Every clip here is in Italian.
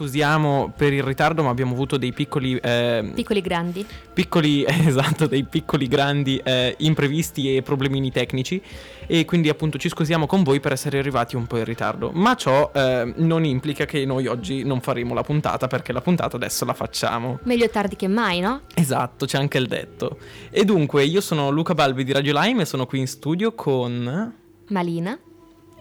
Scusiamo per il ritardo, ma abbiamo avuto dei piccoli, eh, Piccoli grandi. piccoli, esatto, dei piccoli grandi eh, imprevisti e problemini tecnici e quindi appunto ci scusiamo con voi per essere arrivati un po' in ritardo. Ma ciò eh, non implica che noi oggi non faremo la puntata perché la puntata adesso la facciamo. Meglio tardi che mai, no? Esatto, c'è anche il detto. E dunque, io sono Luca Balbi di Radio Lime e sono qui in studio con... Malina.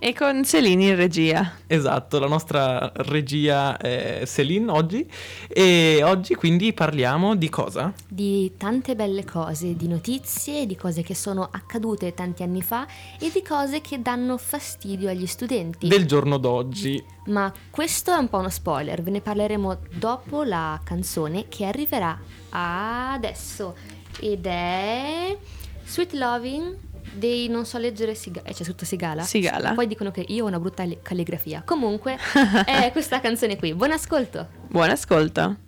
E con Celini in regia. Esatto, la nostra regia è Celine oggi e oggi quindi parliamo di cosa? Di tante belle cose, di notizie, di cose che sono accadute tanti anni fa e di cose che danno fastidio agli studenti. Del giorno d'oggi. Ma questo è un po' uno spoiler, ve ne parleremo dopo la canzone che arriverà adesso. Ed è Sweet Loving dei non so leggere Sigala. Eh, c'è scritto Sigala? Sigala. Poi dicono che io ho una brutta li- calligrafia. Comunque, è questa canzone qui. Buon ascolto. Buon ascolto.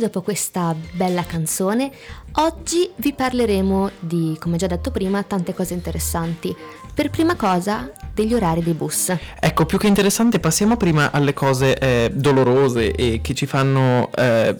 Dopo questa bella canzone. Oggi vi parleremo di, come già detto prima, tante cose interessanti. Per prima cosa, degli orari dei bus. Ecco, più che interessante, passiamo prima alle cose eh, dolorose e che ci fanno, eh,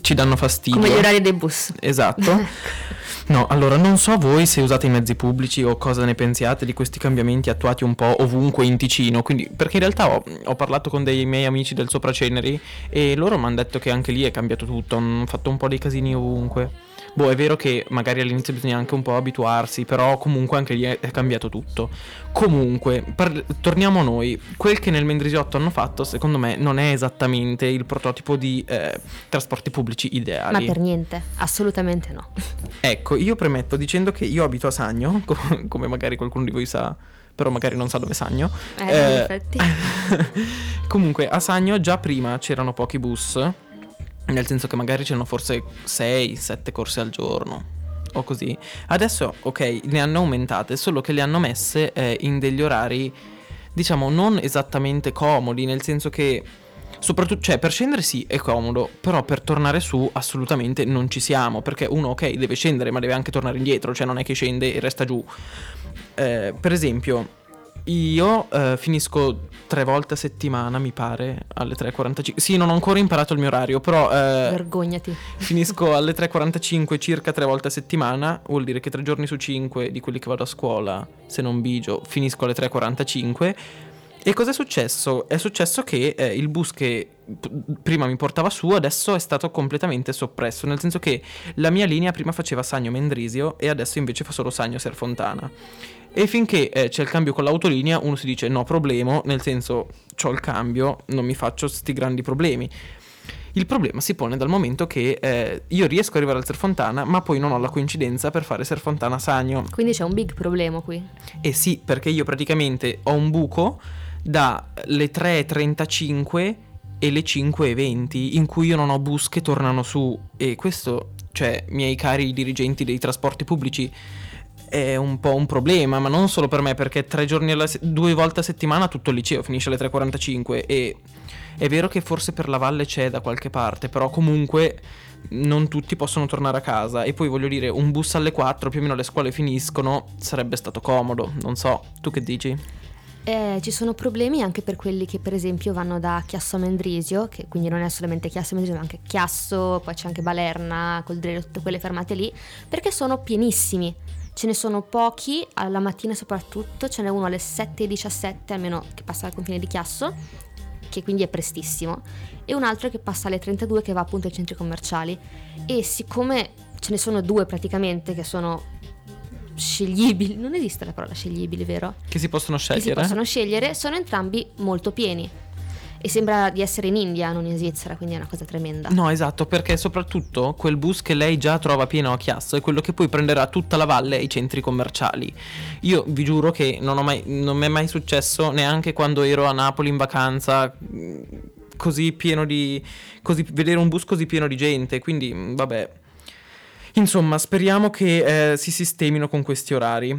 ci danno fastidio. Come gli orari dei bus. Esatto. No, allora non so voi se usate i mezzi pubblici o cosa ne pensiate di questi cambiamenti attuati un po' ovunque in Ticino, quindi perché in realtà ho, ho parlato con dei miei amici del Sopraceneri e loro mi hanno detto che anche lì è cambiato tutto, hanno fatto un po' dei casini ovunque. Boh, è vero che magari all'inizio bisogna anche un po' abituarsi, però comunque anche lì è, è cambiato tutto. Comunque, par- torniamo a noi. Quel che nel Mendrisiotto hanno fatto, secondo me, non è esattamente il prototipo di eh, trasporti pubblici ideali. Ma per niente, assolutamente no. Ecco, io premetto dicendo che io abito a Sagno, co- come magari qualcuno di voi sa, però magari non sa dove Sagno. Eh, in Eh, effetti. Comunque, a Sagno già prima c'erano pochi bus, nel senso che magari c'erano forse 6-7 corse al giorno. O così. Adesso, ok, ne hanno aumentate, solo che le hanno messe eh, in degli orari, diciamo, non esattamente comodi, nel senso che Soprattutto, cioè, per scendere sì, è comodo, però per tornare su assolutamente non ci siamo, perché uno, ok, deve scendere, ma deve anche tornare indietro, cioè non è che scende e resta giù. Eh, per esempio, io eh, finisco tre volte a settimana, mi pare, alle 3.45. Sì, non ho ancora imparato il mio orario, però eh, Vergognati. finisco alle 3.45 circa tre volte a settimana, vuol dire che tre giorni su cinque di quelli che vado a scuola, se non bigio, finisco alle 3.45. E cosa è successo? È successo che eh, il bus che p- prima mi portava su adesso è stato completamente soppresso, nel senso che la mia linea prima faceva Sagno Mendrisio e adesso invece fa solo Sagno Serfontana. E finché eh, c'è il cambio con l'autolinea uno si dice no problema, nel senso ho il cambio, non mi faccio sti grandi problemi. Il problema si pone dal momento che eh, io riesco ad arrivare al Serfontana, ma poi non ho la coincidenza per fare Serfontana Sagno. Quindi c'è un big problema qui. Eh sì, perché io praticamente ho un buco dalle 3.35 e le 5.20 in cui io non ho bus che tornano su. E questo, cioè, miei cari dirigenti dei trasporti pubblici è un po' un problema, ma non solo per me, perché tre giorni alla se- due volte a settimana tutto il liceo finisce alle 3.45 e è vero che forse per la valle c'è da qualche parte, però comunque non tutti possono tornare a casa. E poi voglio dire un bus alle 4 più o meno le scuole finiscono, sarebbe stato comodo, non so, tu che dici? Eh, ci sono problemi anche per quelli che per esempio vanno da Chiasso a Mendrisio, che quindi non è solamente Chiasso a Mendrisio, ma anche Chiasso, poi c'è anche Balerna, Coldrello, tutte quelle fermate lì, perché sono pienissimi. Ce ne sono pochi, alla mattina soprattutto, ce n'è uno alle 7.17, almeno che passa al confine di Chiasso, che quindi è prestissimo, e un altro che passa alle 32 che va appunto ai centri commerciali. E siccome ce ne sono due praticamente che sono sceglibili, non esiste la parola sceglibili, vero? Che si possono che si scegliere? possono scegliere, sono entrambi molto pieni. E sembra di essere in India, non in Svizzera, quindi è una cosa tremenda. No, esatto, perché soprattutto quel bus che lei già trova pieno a Chiasso è quello che poi prenderà tutta la valle ai centri commerciali. Io vi giuro che non, ho mai, non mi è mai successo neanche quando ero a Napoli in vacanza mh, così pieno di... Così, vedere un bus così pieno di gente, quindi mh, vabbè. Insomma, speriamo che eh, si sistemino con questi orari.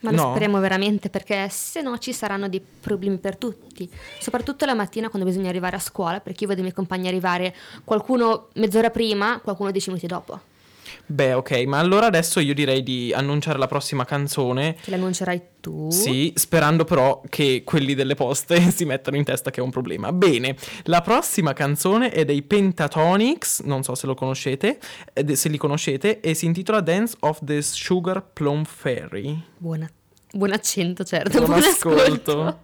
Ma lo no. speriamo veramente perché se no ci saranno dei problemi per tutti. Soprattutto la mattina quando bisogna arrivare a scuola, perché io vedo i miei compagni arrivare qualcuno mezz'ora prima, qualcuno dieci minuti dopo. Beh, ok, ma allora adesso io direi di annunciare la prossima canzone. Che l'annuncerai tu. Sì, sperando però che quelli delle poste si mettano in testa che è un problema. Bene, la prossima canzone è dei Pentatonics, non so se lo conoscete, eh, se li conoscete, e si intitola Dance of the Sugar Plum Fairy. Buona- buon accento, certo. Buon Buon, ascolto. ascolto.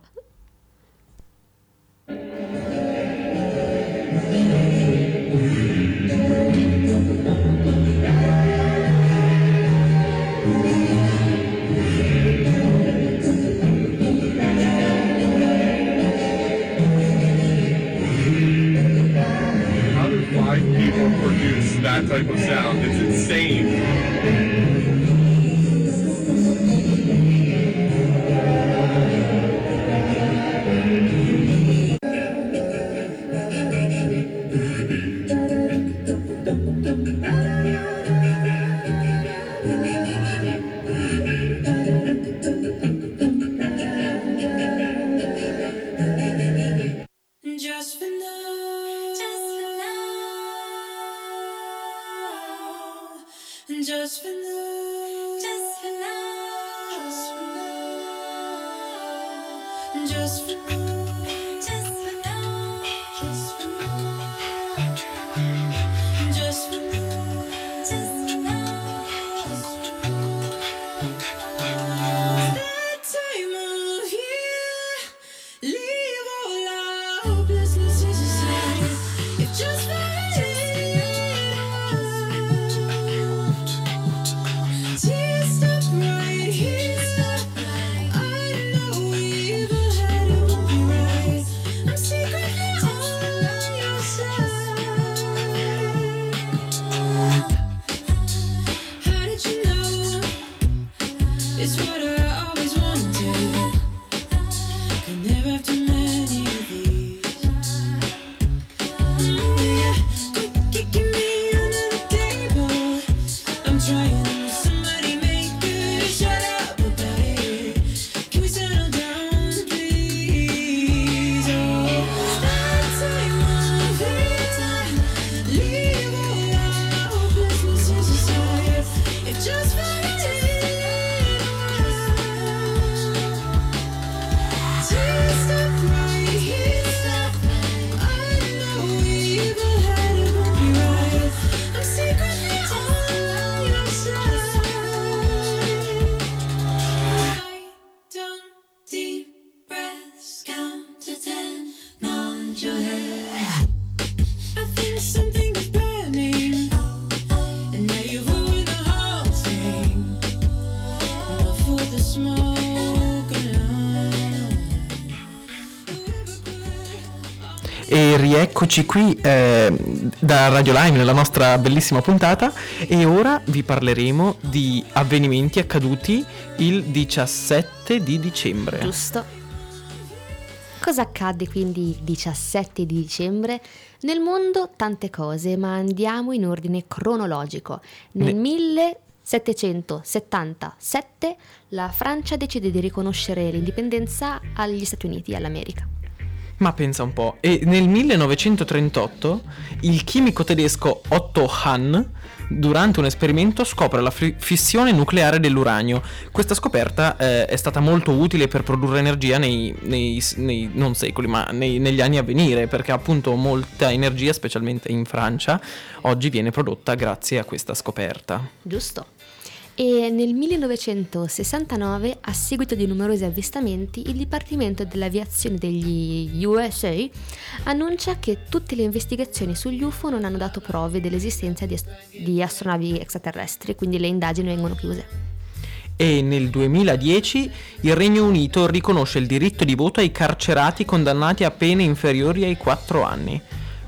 That type of sound—it's insane. E rieccoci qui eh, da Radio Lime nella nostra bellissima puntata e ora vi parleremo di avvenimenti accaduti il 17 di dicembre. Giusto. Cosa accadde quindi il 17 di dicembre? Nel mondo tante cose, ma andiamo in ordine cronologico. Nel Ne- 1777 la Francia decide di riconoscere l'indipendenza agli Stati Uniti, all'America. Ma pensa un po', e nel 1938 il chimico tedesco Otto Hahn, durante un esperimento, scopre la fi- fissione nucleare dell'uranio. Questa scoperta eh, è stata molto utile per produrre energia nei, nei- nei- non secoli, ma nei- negli anni a venire, perché appunto molta energia, specialmente in Francia, oggi viene prodotta grazie a questa scoperta. Giusto. E nel 1969, a seguito di numerosi avvistamenti, il Dipartimento dell'Aviazione degli USA annuncia che tutte le investigazioni sugli UFO non hanno dato prove dell'esistenza di, di astronavi extraterrestri, quindi le indagini vengono chiuse. E nel 2010 il Regno Unito riconosce il diritto di voto ai carcerati condannati a pene inferiori ai 4 anni.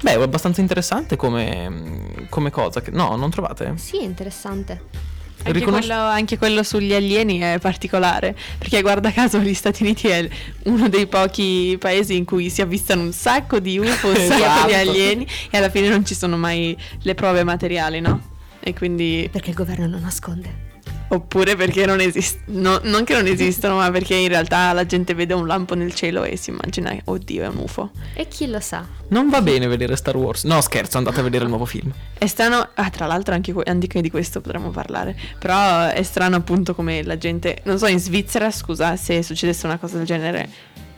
Beh, è abbastanza interessante come, come cosa. No, non trovate? Sì, è interessante. Anche, Riconosci- quello, anche quello sugli alieni è particolare, perché guarda caso gli Stati Uniti è uno dei pochi paesi in cui si avvistano un sacco di UFO, un sacco Esatto. di alieni e alla fine non ci sono mai le prove materiali, no? E quindi... Perché il governo lo nasconde. Oppure perché non esistono, non che non esistono, ma perché in realtà la gente vede un lampo nel cielo e si immagina, oddio, è un UFO. E chi lo sa? Non va bene vedere Star Wars. No, scherzo, andate a vedere il nuovo film. È strano, ah, tra l'altro anche, anche di questo potremmo parlare, però è strano appunto come la gente, non so, in Svizzera, scusa, se succedesse una cosa del genere,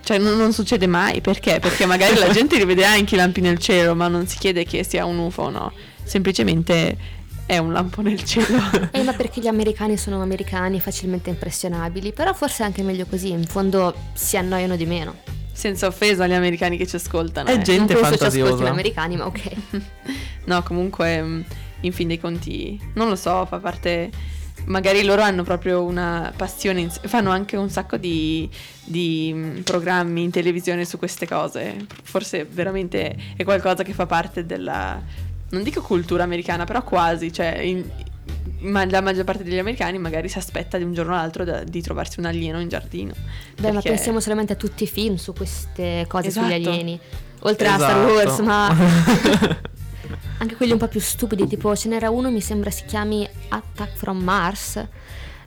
cioè non, non succede mai, perché? Perché magari la gente rivede anche i lampi nel cielo, ma non si chiede che sia un UFO o no, semplicemente è un lampo nel cielo. Eh, ma perché gli americani sono americani, facilmente impressionabili, però forse è anche meglio così, in fondo si annoiano di meno. Senza offesa agli americani che ci ascoltano. È eh. gente non penso ci fantasiosa. ascoltino americani, ma ok. No, comunque, mm, in fin dei conti, non lo so, fa parte. Magari loro hanno proprio una passione, in- fanno anche un sacco di, di, mm, programmi in televisione su queste cose. Forse veramente è qualcosa che fa parte della, non dico cultura americana, però quasi. Cioè, in- ma la maggior parte degli americani magari si aspetta di un giorno all'altro da- di trovarsi un alieno in giardino. Beh, ma Perché- pensiamo solamente a tutti i film su queste cose Esatto. sugli alieni. Oltre a Star Esatto. Wars, ma anche quelli un po' più stupidi, tipo ce n'era uno, mi sembra si chiami Attack from Mars.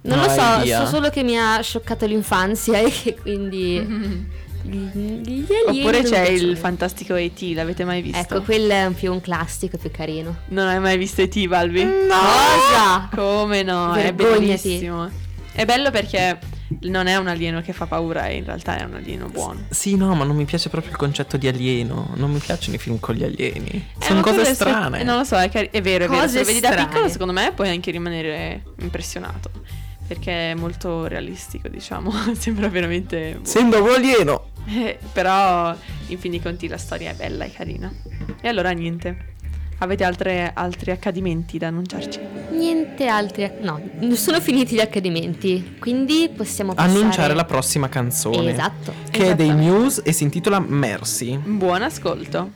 Non Non lo so, idea. so solo che mi ha scioccato l'infanzia e che quindi Gli alieni Oppure c'è il fantastico E.T., l'avete mai visto? Ecco, quello è un più un classico, più carino. Non hai mai visto E.T., Balbi? Cosa? Come no? È bellissimo. È bello perché non è un alieno che fa paura, in realtà è un alieno buono. Sì, no, ma non mi piace proprio il concetto di alieno. Non mi piacciono i film con gli alieni. Eh, Sono cose strane. Non lo so, è, cari- è vero, è vero. Cose Se lo vedi da piccolo, secondo me, puoi anche rimanere impressionato. Perché è molto realistico, diciamo. Sembra veramente. Sembra un alieno. Però, in fin dei conti, la storia è bella e carina. E allora, niente. Avete altre- altri accadimenti da annunciarci? Niente altri. No, non sono finiti gli accadimenti. Quindi possiamo passare. Annunciare la prossima canzone. Esatto. Che è dei. Muse e si intitola Mercy. Buon ascolto.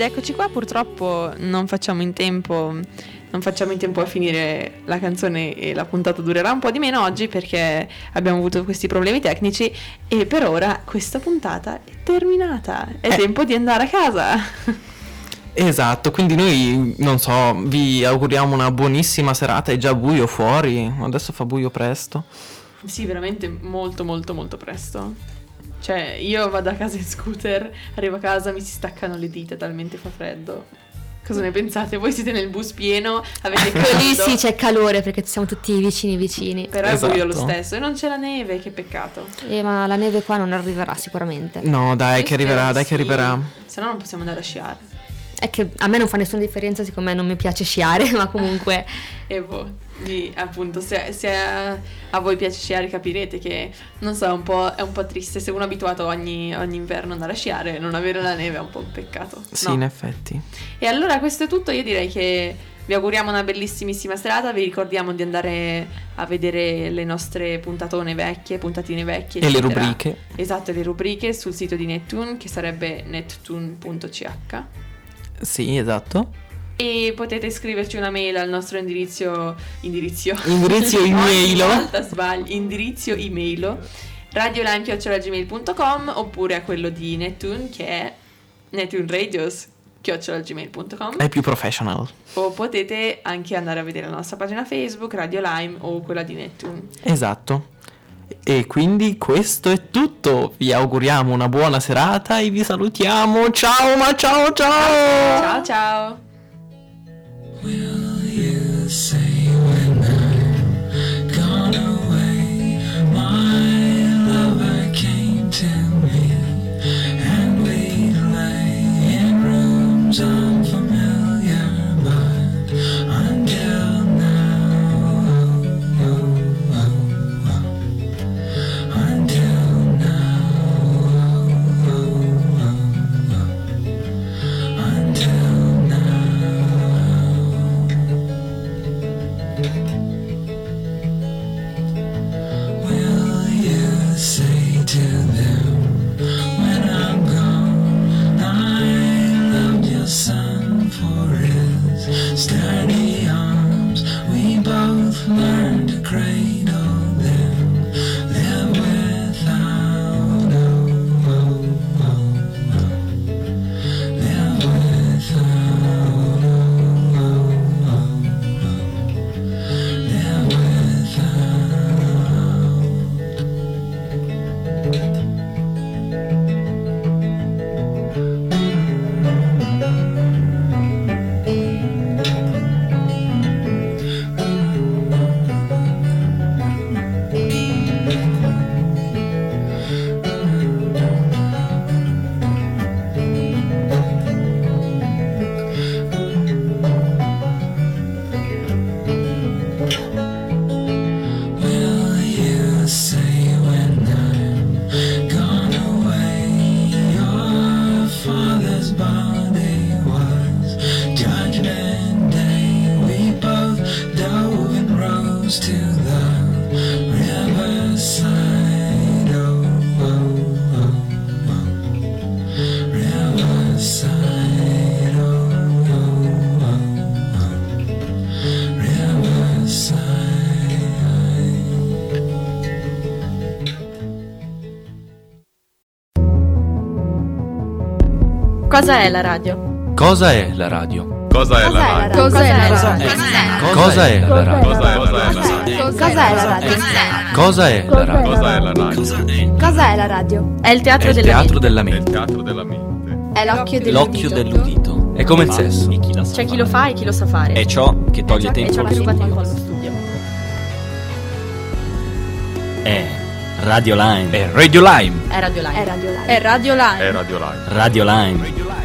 Ed eccoci qua, purtroppo non facciamo in tempo. Non facciamo in tempo a finire la canzone e la puntata durerà un po' di meno oggi perché abbiamo avuto questi problemi tecnici e per ora questa puntata è terminata. È Eh. tempo di andare a casa. Esatto, quindi noi, non so, vi auguriamo una buonissima serata. È già buio fuori. Adesso fa buio presto. Sì, veramente molto molto molto presto. Cioè, io vado a casa in scooter, arrivo a casa, mi si staccano le dita, talmente fa freddo. Cosa ne pensate? Voi siete nel bus pieno, avete Lì caldo, sì c'è calore perché siamo tutti vicini vicini. però è buio lo Esatto. stesso e non c'è la neve, che peccato. Eh, ma la neve qua non arriverà sicuramente. No, dai, che arriverà, dai, che arriverà. Se no non possiamo andare a sciare. È che a me non fa nessuna differenza siccome non mi piace sciare, ma comunque E boh, vi- appunto, se, se a, voi piace sciare capirete che, non so, è un po', è un po' triste. Se uno è abituato ogni, ogni inverno ad andare a sciare, non avere la neve è un po' un peccato. Sì, no? in effetti. E allora questo è tutto, io direi che vi auguriamo una bellissimissima serata, vi ricordiamo di andare a vedere le nostre puntatone vecchie, puntatine vecchie. E le rubriche. Esatto, le rubriche sul sito di Neptune che sarebbe neptune.ch Sì, esatto. E potete scriverci una mail al nostro indirizzo indirizzo Indirizzo email. volta sbaglio, indirizzo email radiolime.gmail.com oppure a quello di Neptune che è netunradios.gmail.com È più professional. o potete anche andare a vedere la nostra pagina Facebook Radio Lime o quella di Neptune. Esatto. E quindi questo è tutto. Vi auguriamo una buona serata e vi salutiamo. Ciao, ma ciao, ciao. Ciao ciao! Will you say when sturdy arms. We both learned to cradle Cosa è la radio? Cosa è la radio? Cosa è la radio? Cosa è la radio? Cosa è la radio? Cosa è la radio? Cosa è la radio? Cosa è la radio? Cosa è la radio? Cosa è la radio? È il È teatro della teatro della È il mente. teatro della mente. È l'occhio L'occhio dell'udito. È come il sesso. C'è chi lo fa e chi lo sa fare. È ciò che toglie e tempo ciò allo che ruba studio. tempo allo studio. È Radio Line. È Radio Lime. È Radio Live. È Radio Live. È Radio Line. È Radio